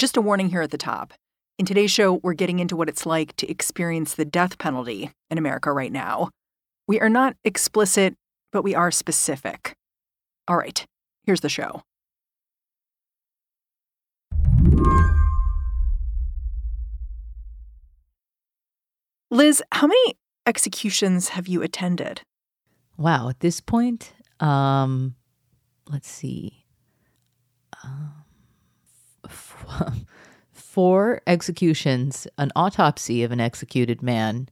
Just a warning here at the top. In today's show, we're getting into what it's like to experience the death penalty in America right now. We are not explicit, but we are specific. All right, here's the show. Liz, how many executions have you attended? Wow, at this point, um, let's see. Um, four executions, an autopsy of an executed man,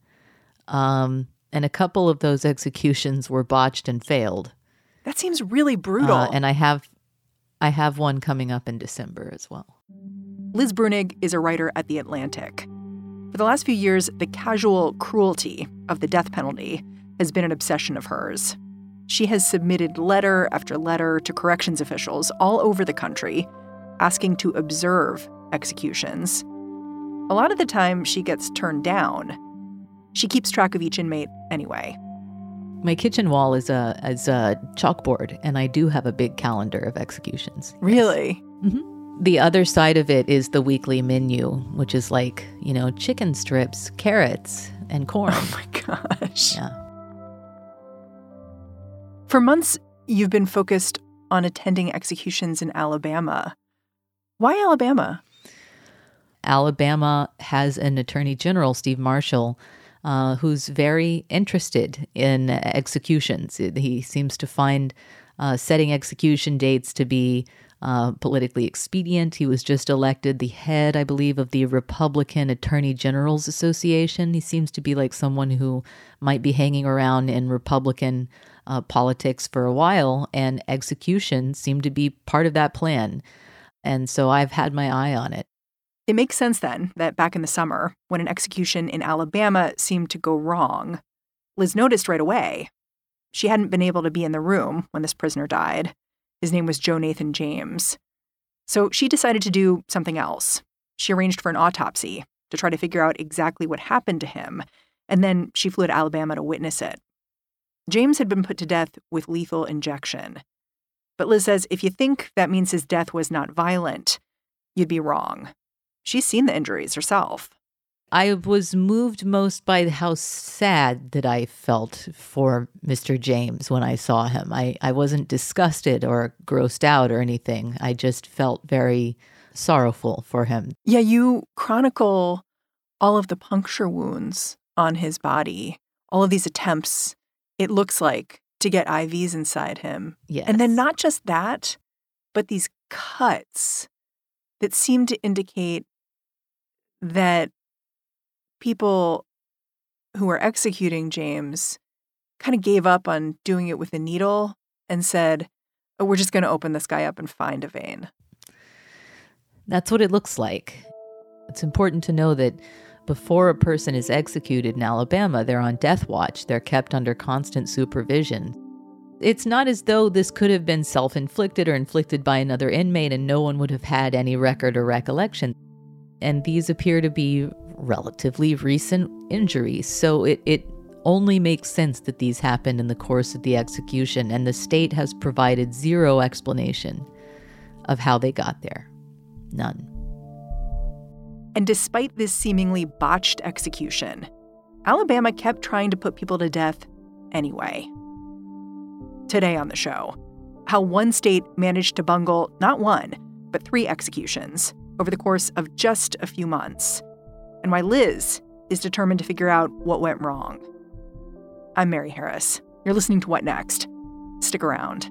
um, and a couple of those executions were botched and failed. That seems really brutal. Uh, and I have, I have one coming up in December as well. Liz Bruenig is a writer at The Atlantic. For the last few years, the casual cruelty of the death penalty has been an obsession of hers. She has submitted letter after letter to corrections officials all over the country asking to observe executions. A lot of the time, she gets turned down. She keeps track of each inmate anyway. My kitchen wall is a is a chalkboard, and I do have a big calendar of executions. Really? Yes. Mm-hmm. The other side of it is the weekly menu, which is like, you know, chicken strips, carrots, and corn. Oh my gosh. Yeah. For months, you've been focused on attending executions in Alabama. Why Alabama? Alabama has an attorney general, Steve Marshall, uh, who's very interested in executions. He seems to find uh, setting execution dates to be uh, politically expedient. He was just elected the head, I believe, of the Republican Attorney Generals Association. He seems to be like someone who might be hanging around in Republican uh, politics for a while, and execution seemed to be part of that plan. And so I've had my eye on it. It makes sense then that back in the summer, when an execution in Alabama seemed to go wrong, Liz noticed right away. She hadn't been able to be in the room when this prisoner died. His name was Joe Nathan James. So she decided to do something else. She arranged for an autopsy to try to figure out exactly what happened to him, and then she flew to Alabama to witness it. James had been put to death with lethal injection. But Liz says if you think that means his death was not violent, you'd be wrong. She's seen the injuries herself. I was moved most by how sad that I felt for Mr. James when I saw him. I, I wasn't disgusted or grossed out or anything. I just felt very sorrowful for him. Yeah, you chronicle all of the puncture wounds on his body, all of these attempts, it looks like, to get IVs inside him. Yes. And then not just that, but these cuts that seem to indicate that people who were executing James kind of gave up on doing it with a needle and said, oh, we're just going to open this guy up and find a vein. That's what it looks like. It's important to know that before a person is executed in Alabama, they're on death watch. They're kept under constant supervision. It's not as though this could have been self inflicted or inflicted by another inmate and no one would have had any record or recollection. And these appear to be relatively recent injuries. So it, it only makes sense that these happened in the course of the execution, and the state has provided zero explanation of how they got there. None. And despite this seemingly botched execution, Alabama kept trying to put people to death anyway. Today on the show, how one state managed to bungle not one, but three executions over the course of just a few months and why Liz is determined to figure out what went wrong. I'm Mary Harris. You're listening to What Next? Stick around.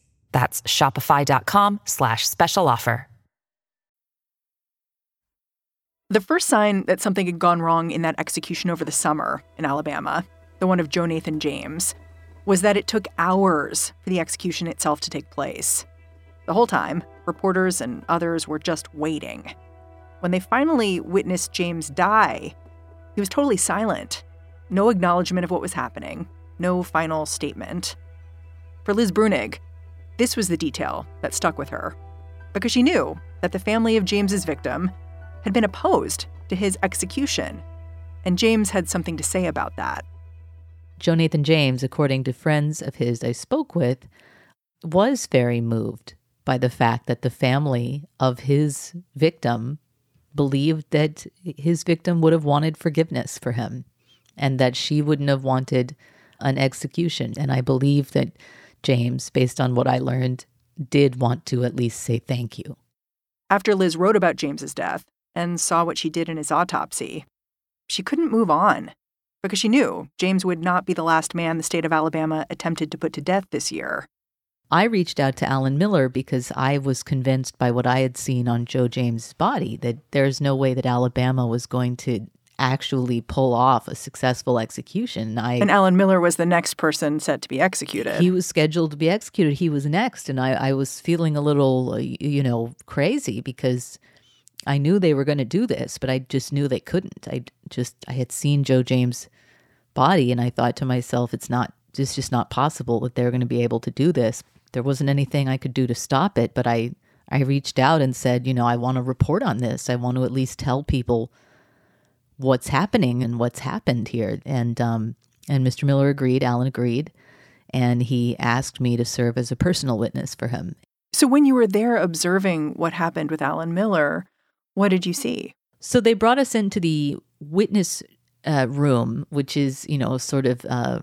That's shopify.com slash special offer. The first sign that something had gone wrong in that execution over the summer in Alabama, the one of Joe Nathan James, was that it took hours for the execution itself to take place. The whole time, reporters and others were just waiting. When they finally witnessed James die, he was totally silent. No acknowledgement of what was happening, no final statement. For Liz Bruenig, this was the detail that stuck with her, because she knew that the family of James's victim had been opposed to his execution, and James had something to say about that. Joe Nathan James, according to friends of his I spoke with, was very moved by the fact that the family of his victim believed that his victim would have wanted forgiveness for him and that she wouldn't have wanted an execution. And I believe that James, based on what I learned, did want to at least say thank you. After Liz wrote about James's death and saw what she did in his autopsy, she couldn't move on because she knew James would not be the last man the state of Alabama attempted to put to death this year. I reached out to Alan Miller because I was convinced by what I had seen on Joe James' body that there's no way that Alabama was going to actually pull off a successful execution. I, and Alan Miller was the next person set to be executed. He was scheduled to be executed. He was next. And I, I was feeling a little, uh, you know, crazy because I knew they were going to do this, but I just knew they couldn't. I just, I had seen Joe James' body and I thought to myself, it's not, it's just not possible that they're going to be able to do this there wasn't anything I could do to stop it, but I I reached out and said, you know, I want to report on this. I want to at least tell people what's happening and what's happened here. And um and Mr. Miller agreed, Alan agreed, and he asked me to serve as a personal witness for him. So when you were there observing what happened with Alan Miller, what did you see? So they brought us into the witness uh, room, which is, you know, sort of uh,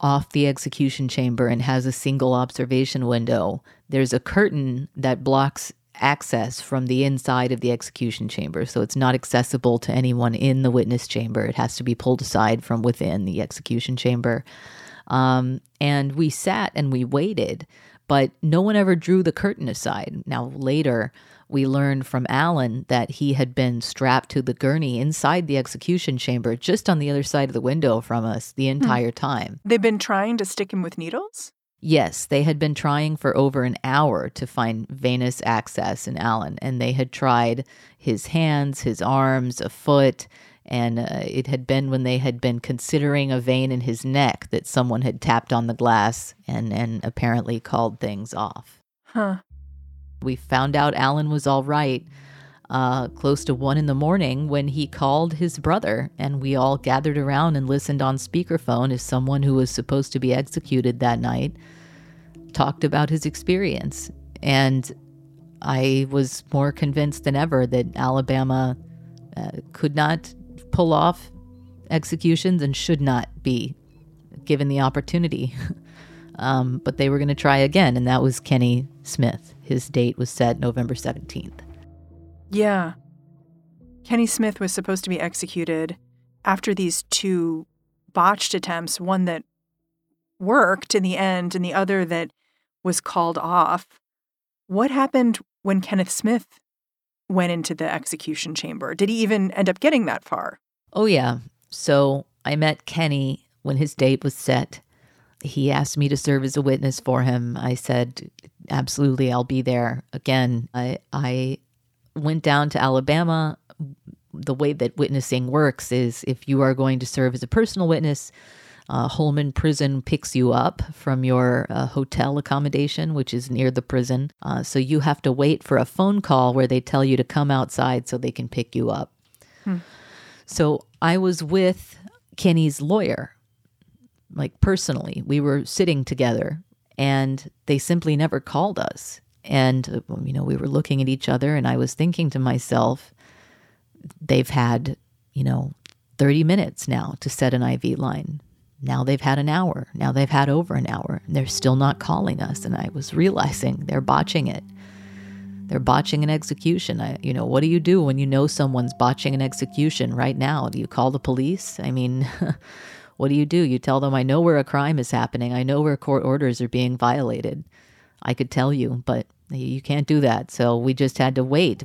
off the execution chamber and has a single observation window. There's a curtain that blocks access from the inside of the execution chamber, so it's not accessible to anyone in the witness chamber. It has to be pulled aside from within the execution chamber. Um, and we sat and we waited, but no one ever drew the curtain aside. Now, later, we learned from Alan that he had been strapped to the gurney inside the execution chamber, just on the other side of the window from us the hmm. entire hmm. time. They've been trying to stick him with needles? Yes, they had been trying for over an hour to find venous access in Alan, and they had tried his hands, his arms, a foot, and uh, it had been when they had been considering a vein in his neck that someone had tapped on the glass and, and apparently called things off. Huh. We found out Alan was all right uh, close to one in the morning when he called his brother, and we all gathered around and listened on speakerphone as someone who was supposed to be executed that night talked about his experience. And I was more convinced than ever that Alabama uh, could not pull off executions and should not be given the opportunity. um, but they were going to try again, and that was Kenny Smith. His date was set November 17th. Yeah. Kenny Smith was supposed to be executed after these two botched attempts, one that worked in the end and the other that was called off. What happened when Kenneth Smith went into the execution chamber? Did he even end up getting that far? Oh, yeah. So I met Kenny when his date was set he asked me to serve as a witness for him. I said, absolutely, I'll be there. Again, I, I went down to Alabama. The way that witnessing works is if you are going to serve as a personal witness, uh, Holman Prison picks you up from your uh, hotel accommodation, which is near the prison. Uh, so you have to wait for a phone call where they tell you to come outside so they can pick you up. Hmm. So I was with Kenny's lawyer, like personally. We were sitting together and they simply never called us. And, uh, you know, we were looking at each other and I was thinking to myself, they've had, you know, 30 minutes now to set an IV line. Now they've had an hour. Now they've had over an hour. And they're still not calling us. And I was realizing they're botching it. They're botching an execution. I, you know, what do you do when you know someone's botching an execution right now? Do you call the police? I mean, what do you do? You tell them, I know where a crime is happening. I know where court orders are being violated. I could tell you, but you can't do that. So we just had to wait.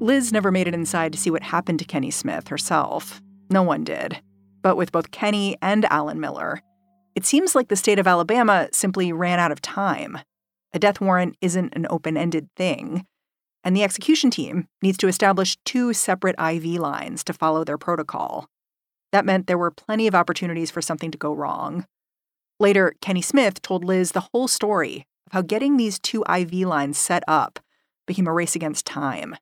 Liz never made it inside to see what happened to Kenny Smith herself. No one did. But with both Kenny and Alan Miller, it seems like the state of Alabama simply ran out of time. A death warrant isn't an open ended thing. And the execution team needs to establish two separate IV lines to follow their protocol. That meant there were plenty of opportunities for something to go wrong. Later, Kenny Smith told Liz the whole story of how getting these two IV lines set up became a race against time.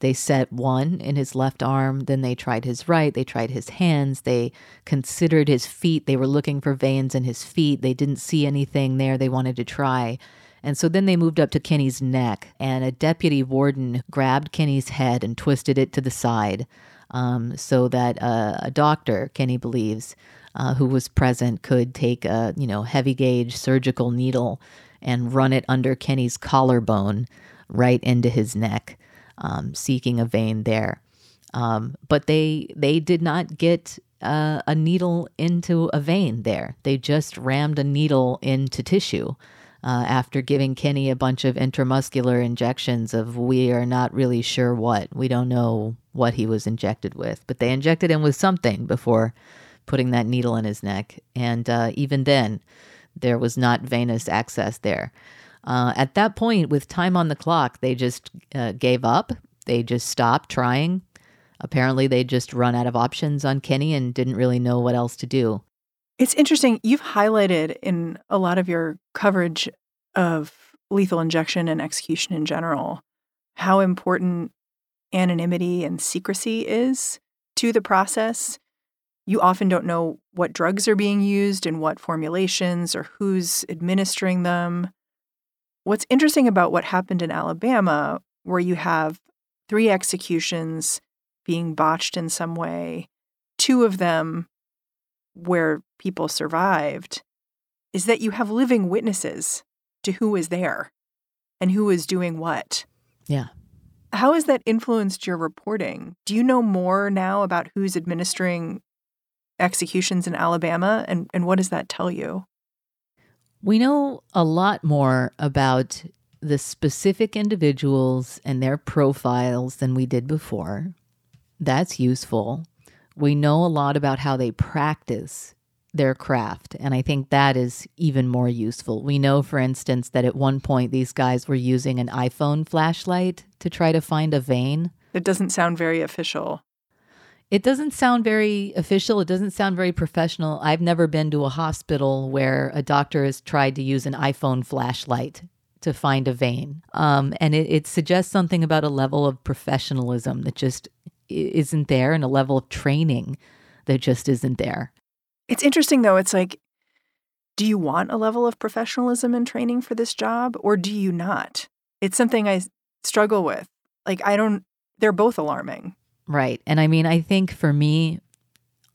They set one in his left arm, then they tried his right, they tried his hands, they considered his feet. They were looking for veins in his feet. They didn't see anything there they wanted to try. And so then they moved up to Kenny's neck, and a deputy warden grabbed Kenny's head and twisted it to the side um, so that uh, a doctor, Kenny believes, uh, who was present, could take a you know heavy gauge surgical needle and run it under Kenny's collarbone right into his neck um, seeking a vein there. Um, but they they did not get uh, a needle into a vein there. They just rammed a needle into tissue. Uh, after giving Kenny a bunch of intramuscular injections of we are not really sure what. We don't know what he was injected with, but they injected him with something before putting that needle in his neck. And uh, even then, there was not venous access there. Uh, at that point, with time on the clock, they just uh, gave up. They just stopped trying. Apparently, they just run out of options on Kenny and didn't really know what else to do. It's interesting. You've highlighted in a lot of your coverage of lethal injection and execution in general how important anonymity and secrecy is to the process. You often don't know what drugs are being used and what formulations or who's administering them. What's interesting about what happened in Alabama, where you have three executions being botched in some way, two of them where people survived, is that you have living witnesses to who was there and who was doing what. Yeah. How has that influenced your reporting? Do you know more now about who's administering executions in Alabama and, and what does that tell you? We know a lot more about the specific individuals and their profiles than we did before. That's useful. We know a lot about how they practice their craft, and I think that is even more useful. We know, for instance, that at one point these guys were using an iPhone flashlight to try to find a vein. It doesn't sound very official. It doesn't sound very official. It doesn't sound very professional. I've never been to a hospital where a doctor has tried to use an iPhone flashlight to find a vein. Um, and it, it suggests something about a level of professionalism that just isn't there and a level of training that just isn't there. It's interesting, though. It's like, do you want a level of professionalism and training for this job or do you not? It's something I struggle with. Like, I don't, they're both alarming. Right. And I mean, I think for me,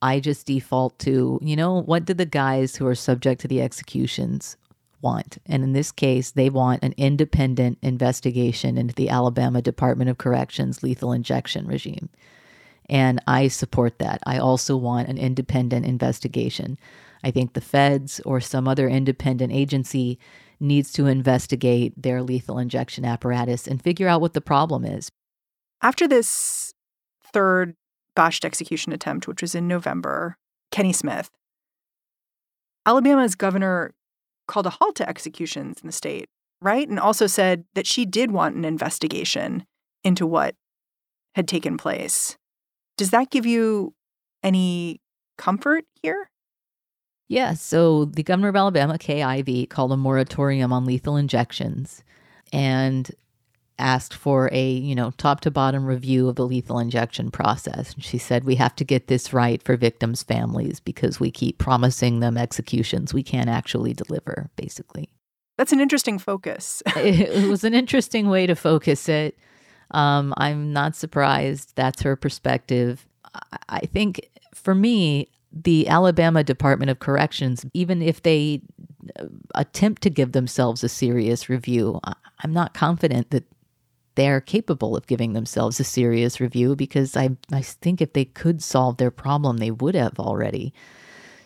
I just default to, you know, what did the guys who are subject to the executions want? And in this case, they want an independent investigation into the Alabama Department of Corrections lethal injection regime. And I support that. I also want an independent investigation. I think the feds or some other independent agency needs to investigate their lethal injection apparatus and figure out what the problem is. After this third botched execution attempt, which was in November, Kenny Smith, Alabama's governor called a halt to executions in the state, right? And also said that she did want an investigation into what had taken place. Does that give you any comfort here? Yeah, so the governor of Alabama, Ivey, called a moratorium on lethal injections and asked for a, you know, top to bottom review of the lethal injection process. And she said, We have to get this right for victims' families because we keep promising them executions we can't actually deliver, basically. That's an interesting focus. it was an interesting way to focus it. Um, I'm not surprised that's her perspective. I think for me, the Alabama Department of Corrections, even if they uh, attempt to give themselves a serious review, I'm not confident that they're capable of giving themselves a serious review because I, I think if they could solve their problem, they would have already.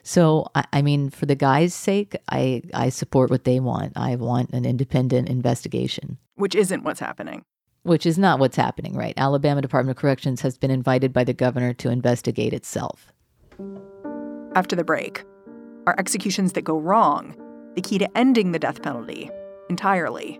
So, I, I mean, for the guy's sake, I, I support what they want. I want an independent investigation. Which isn't what's happening. Which is not what's happening, right? Alabama Department of Corrections has been invited by the governor to investigate itself. After the break, are executions that go wrong the key to ending the death penalty entirely?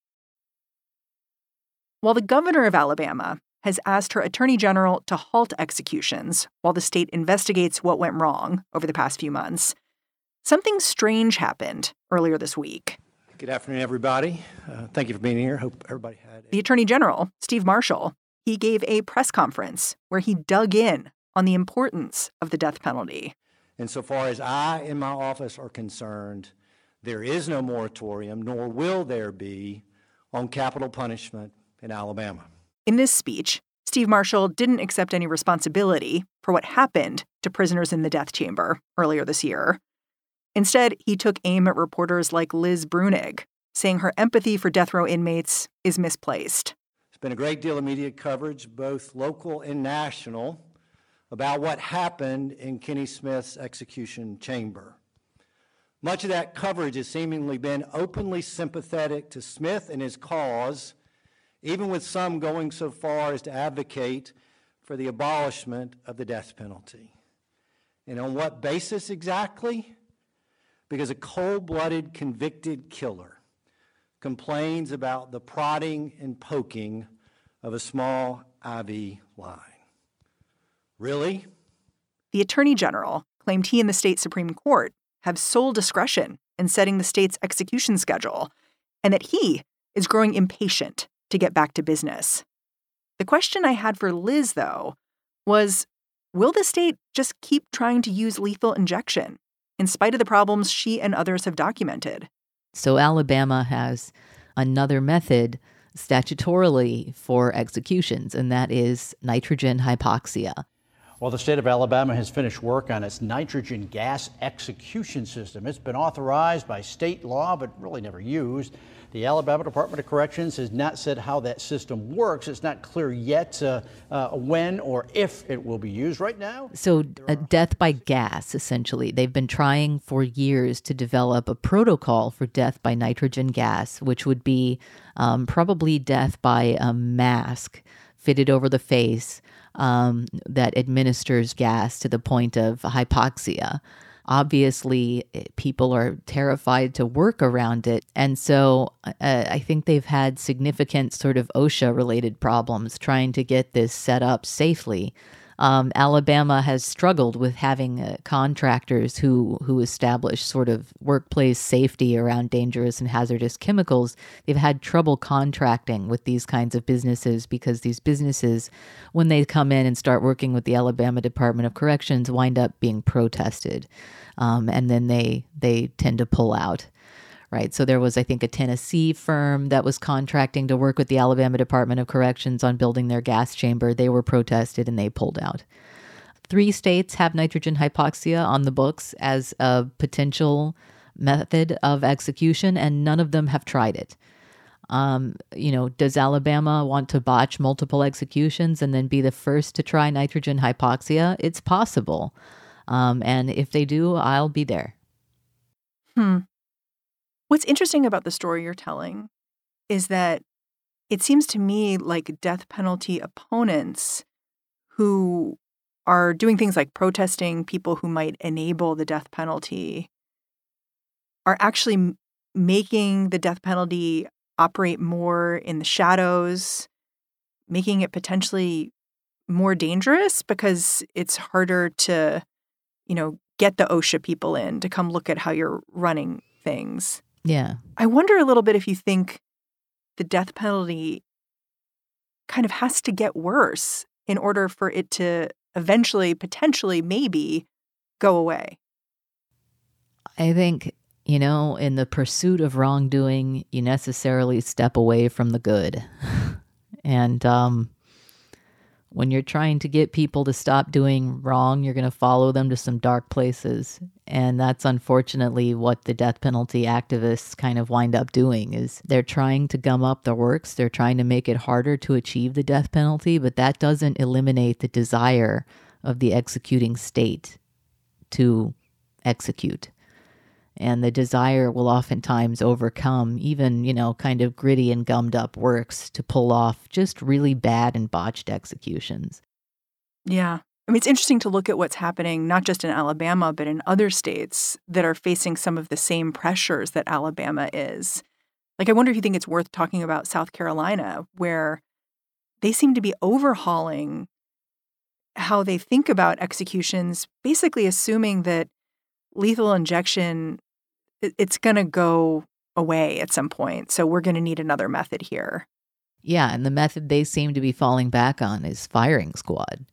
While the governor of Alabama has asked her attorney general to halt executions while the state investigates what went wrong over the past few months, something strange happened earlier this week. Good afternoon, everybody. Uh, thank you for being here. Hope everybody had. The attorney general, Steve Marshall, he gave a press conference where he dug in on the importance of the death penalty. Insofar as I and my office are concerned, there is no moratorium, nor will there be, on capital punishment in Alabama. In this speech, Steve Marshall didn't accept any responsibility for what happened to prisoners in the death chamber earlier this year. Instead, he took aim at reporters like Liz Bruenig, saying her empathy for death row inmates is misplaced. There's been a great deal of media coverage, both local and national, about what happened in Kenny Smith's execution chamber. Much of that coverage has seemingly been openly sympathetic to Smith and his cause even with some going so far as to advocate for the abolishment of the death penalty. And on what basis exactly? Because a cold blooded convicted killer complains about the prodding and poking of a small IV line. Really? The Attorney General claimed he and the state Supreme Court have sole discretion in setting the state's execution schedule, and that he is growing impatient to get back to business. The question I had for Liz, though, was will the state just keep trying to use lethal injection in spite of the problems she and others have documented? So, Alabama has another method statutorily for executions, and that is nitrogen hypoxia. Well, the state of Alabama has finished work on its nitrogen gas execution system. It's been authorized by state law, but really never used. The Alabama Department of Corrections has not said how that system works. It's not clear yet uh, uh, when or if it will be used right now. So, a death by gas, essentially. They've been trying for years to develop a protocol for death by nitrogen gas, which would be um, probably death by a mask fitted over the face um, that administers gas to the point of hypoxia. Obviously, eh, people are terrified to work around it. And so uh, I think they've had significant sort of OSHA related problems trying to get this set up safely. Um, Alabama has struggled with having uh, contractors who who establish sort of workplace safety around dangerous and hazardous chemicals. They've had trouble contracting with these kinds of businesses because these businesses, when they come in and start working with the Alabama Department of Corrections, wind up being protested, um, and then they they tend to pull out right? So there was, I think, a Tennessee firm that was contracting to work with the Alabama Department of Corrections on building their gas chamber. They were protested and they pulled out. Three states have nitrogen hypoxia on the books as a potential method of execution, and none of them have tried it. Um, you know, does Alabama want to botch multiple executions and then be the first to try nitrogen hypoxia? It's possible. Um, and if they do, I'll be there. Hmm. What's interesting about the story you're telling is that it seems to me like death penalty opponents who are doing things like protesting people who might enable the death penalty are actually making the death penalty operate more in the shadows, making it potentially more dangerous because it's harder to, you know, get the OSHA people in to come look at how you're running things. Yeah. I wonder a little bit if you think the death penalty kind of has to get worse in order for it to eventually, potentially, maybe go away. I think you know, in the pursuit of wrongdoing, you necessarily step away from the good. and um, when you're trying to get people to stop doing wrong, you're going to follow them to some dark places. And that's unfortunately what the death penalty activists kind of wind up doing is they're trying to gum up the works. They're trying to make it harder to achieve the death penalty, but that doesn't eliminate the desire of the executing state to execute and the desire will oftentimes overcome even, you know, kind of gritty and gummed up works to pull off just really bad and botched executions. Yeah. I mean, it's interesting to look at what's happening not just in Alabama, but in other states that are facing some of the same pressures that Alabama is. Like, I wonder if you think it's worth talking about South Carolina, where they seem to be overhauling how they think about executions, basically assuming that lethal injection it's going to go away at some point. So we're going to need another method here. Yeah, and the method they seem to be falling back on is firing squad.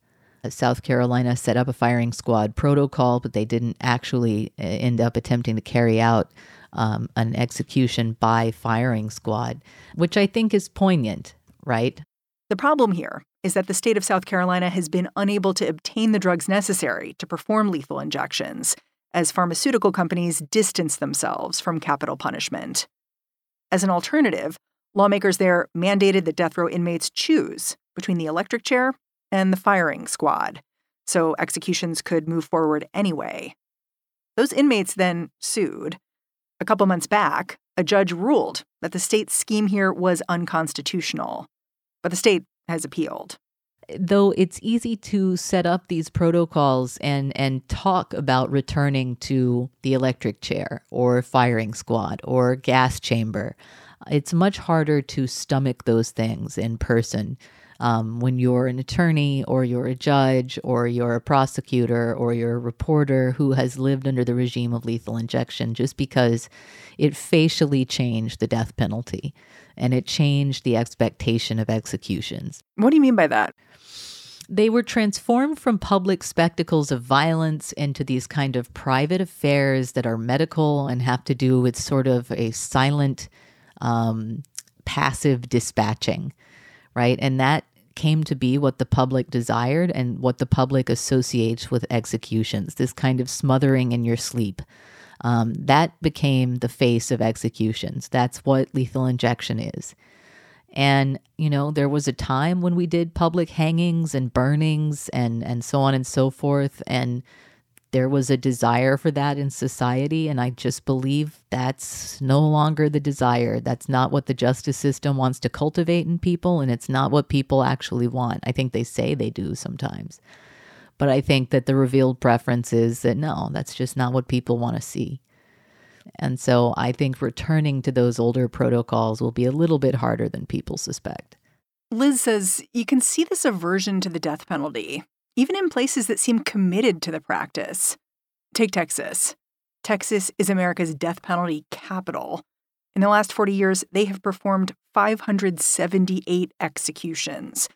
Uh, South Carolina set up a firing squad protocol, but they didn't actually uh, end up attempting to carry out um, an execution by firing squad, which I think is poignant, right? The problem here is that the state of South Carolina has been unable to obtain the drugs necessary to perform lethal injections as pharmaceutical companies distance themselves from capital punishment. As an alternative, lawmakers there mandated that death row inmates choose between the electric chair and the firing squad, so executions could move forward anyway. Those inmates then sued. A couple months back, a judge ruled that the state's scheme here was unconstitutional, but the state has appealed though it's easy to set up these protocols and and talk about returning to the electric chair or firing squad or gas chamber, it's much harder to stomach those things in person. Um, when you're an attorney or you're a judge or you're a prosecutor or you're a reporter who has lived under the regime of lethal injection, just because it facially changed the death penalty and it changed the expectation of executions. What do you mean by that? They were transformed from public spectacles of violence into these kind of private affairs that are medical and have to do with sort of a silent, um, passive dispatching, right? And that came to be what the public desired and what the public associates with executions this kind of smothering in your sleep. Um, that became the face of executions. That's what lethal injection is. And, you know, there was a time when we did public hangings and burnings and, and so on and so forth. And there was a desire for that in society. And I just believe that's no longer the desire. That's not what the justice system wants to cultivate in people. And it's not what people actually want. I think they say they do sometimes. But I think that the revealed preference is that no, that's just not what people want to see. And so I think returning to those older protocols will be a little bit harder than people suspect. Liz says you can see this aversion to the death penalty, even in places that seem committed to the practice. Take Texas. Texas is America's death penalty capital. In the last 40 years, they have performed 578 executions,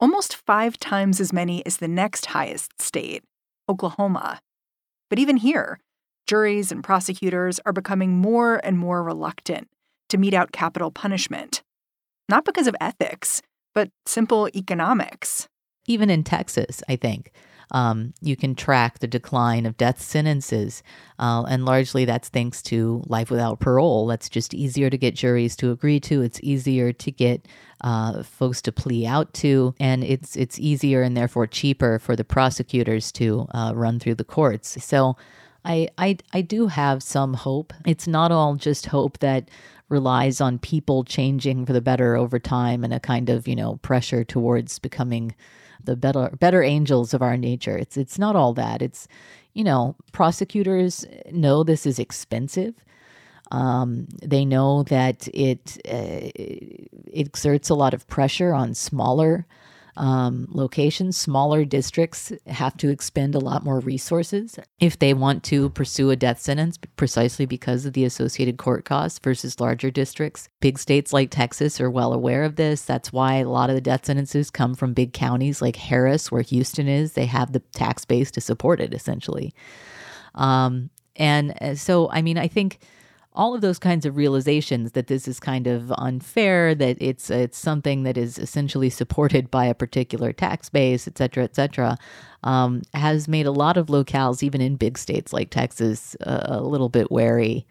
almost five times as many as the next highest state, Oklahoma. But even here, juries and prosecutors are becoming more and more reluctant to mete out capital punishment. Not because of ethics, but simple economics. Even in Texas, I think. um, you can track the decline of death sentences. Uh, and largely that's thanks to life without parole. That's just easier to get juries to agree to. It's easier to get uh, folks to plea out to, and it's it's easier and therefore cheaper for the prosecutors to uh, run through the courts. So I, I I do have some hope. It's not all just hope that relies on people changing for the better over time and a kind of you know pressure towards becoming the better better angels of our nature. It's it's not all that. It's you know prosecutors know this is expensive. Um, they know that it, uh, it exerts a lot of pressure on smaller um, locations, smaller districts have to expend a lot more resources if they want to pursue a death sentence, precisely because of the associated court costs versus larger districts. Big states like Texas are well aware of this. That's why a lot of the death sentences come from big counties like Harris, where Houston is. They have the tax base to support it, essentially. Um, and uh, so, I mean, I think all of those kinds of realizations that this is kind of unfair, that it's it's something that is essentially supported by a particular tax base, et cetera, et cetera, um, has made a lot of locales, even in big states like Texas, uh, a little bit wary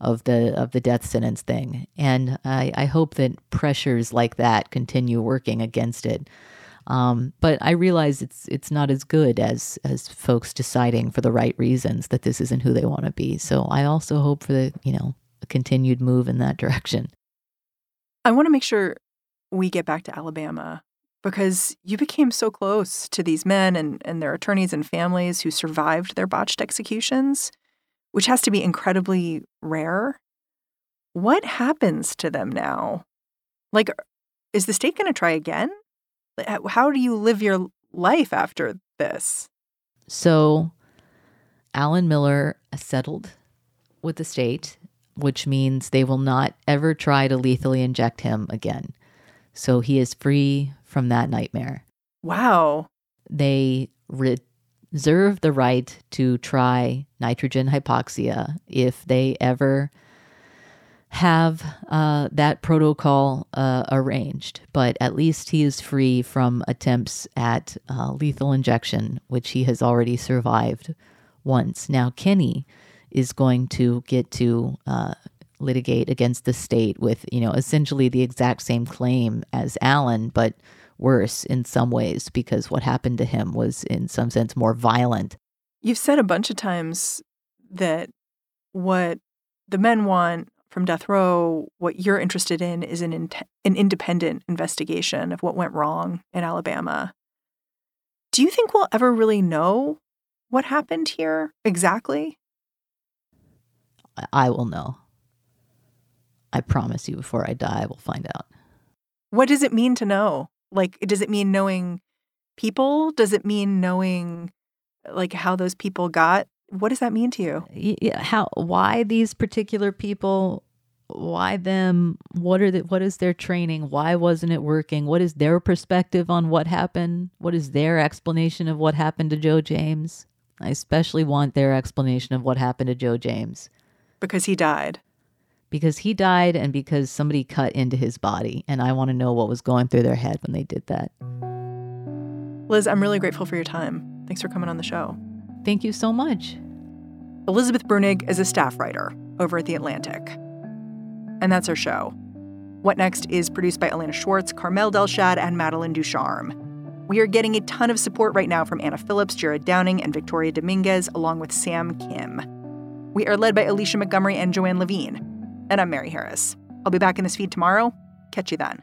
of the of the death sentence thing. And I, I hope that pressures like that continue working against it. Um, but I realize it's it's not as good as as folks deciding for the right reasons that this isn't who they want to be. So I also hope for the you know a continued move in that direction. I want to make sure we get back to Alabama because you became so close to these men and, and their attorneys and families who survived their botched executions, which has to be incredibly rare. What happens to them now? Like, is the state going to try again? How do you live your life after this? So, Alan Miller settled with the state, which means they will not ever try to lethally inject him again. So he is free from that nightmare. Wow. They reserve the right to try nitrogen hypoxia if they ever have uh, that protocol uh, arranged, but at least he is free from attempts at uh, lethal injection, which he has already survived once. Now, Kenny is going to get to uh, litigate against the state with, you know, essentially the exact same claim as Alan, but worse in some ways because what happened to him was, in some sense, more violent. You've said a bunch of times that what the men want from death row, what you're interested in is an, in- an independent investigation of what went wrong in Alabama. Do you think we'll ever really know what happened here exactly? I will know. I promise you, before I die, I will find out. What does it mean to know? Like, does it mean knowing people? Does it mean knowing, like, how those people got what does that mean to you? Yeah, how why these particular people why them what are the, what is their training? Why wasn't it working? What is their perspective on what happened? What is their explanation of what happened to joe james? I especially want their explanation of what happened to joe james. Because he died. Because he died and because somebody cut into his body and i want to know what was going through their head when they did that. Liz i'm really grateful for your time. Thanks for coming on the show. Thank you so much. Elizabeth bruenig is a staff writer over at the atlantic and that's our show. What Next is produced by Elena Schwartz, Carmel Delshad, and Madeline Ducharme. We are getting a ton of support right now from Anna Phillips, Jared Downing, and Victoria Dominguez, along with Sam Kim. We are led by Alicia Montgomery and Joanne Levine. And I'm Mary Harris. I'll be back in this feed tomorrow. Catch you then.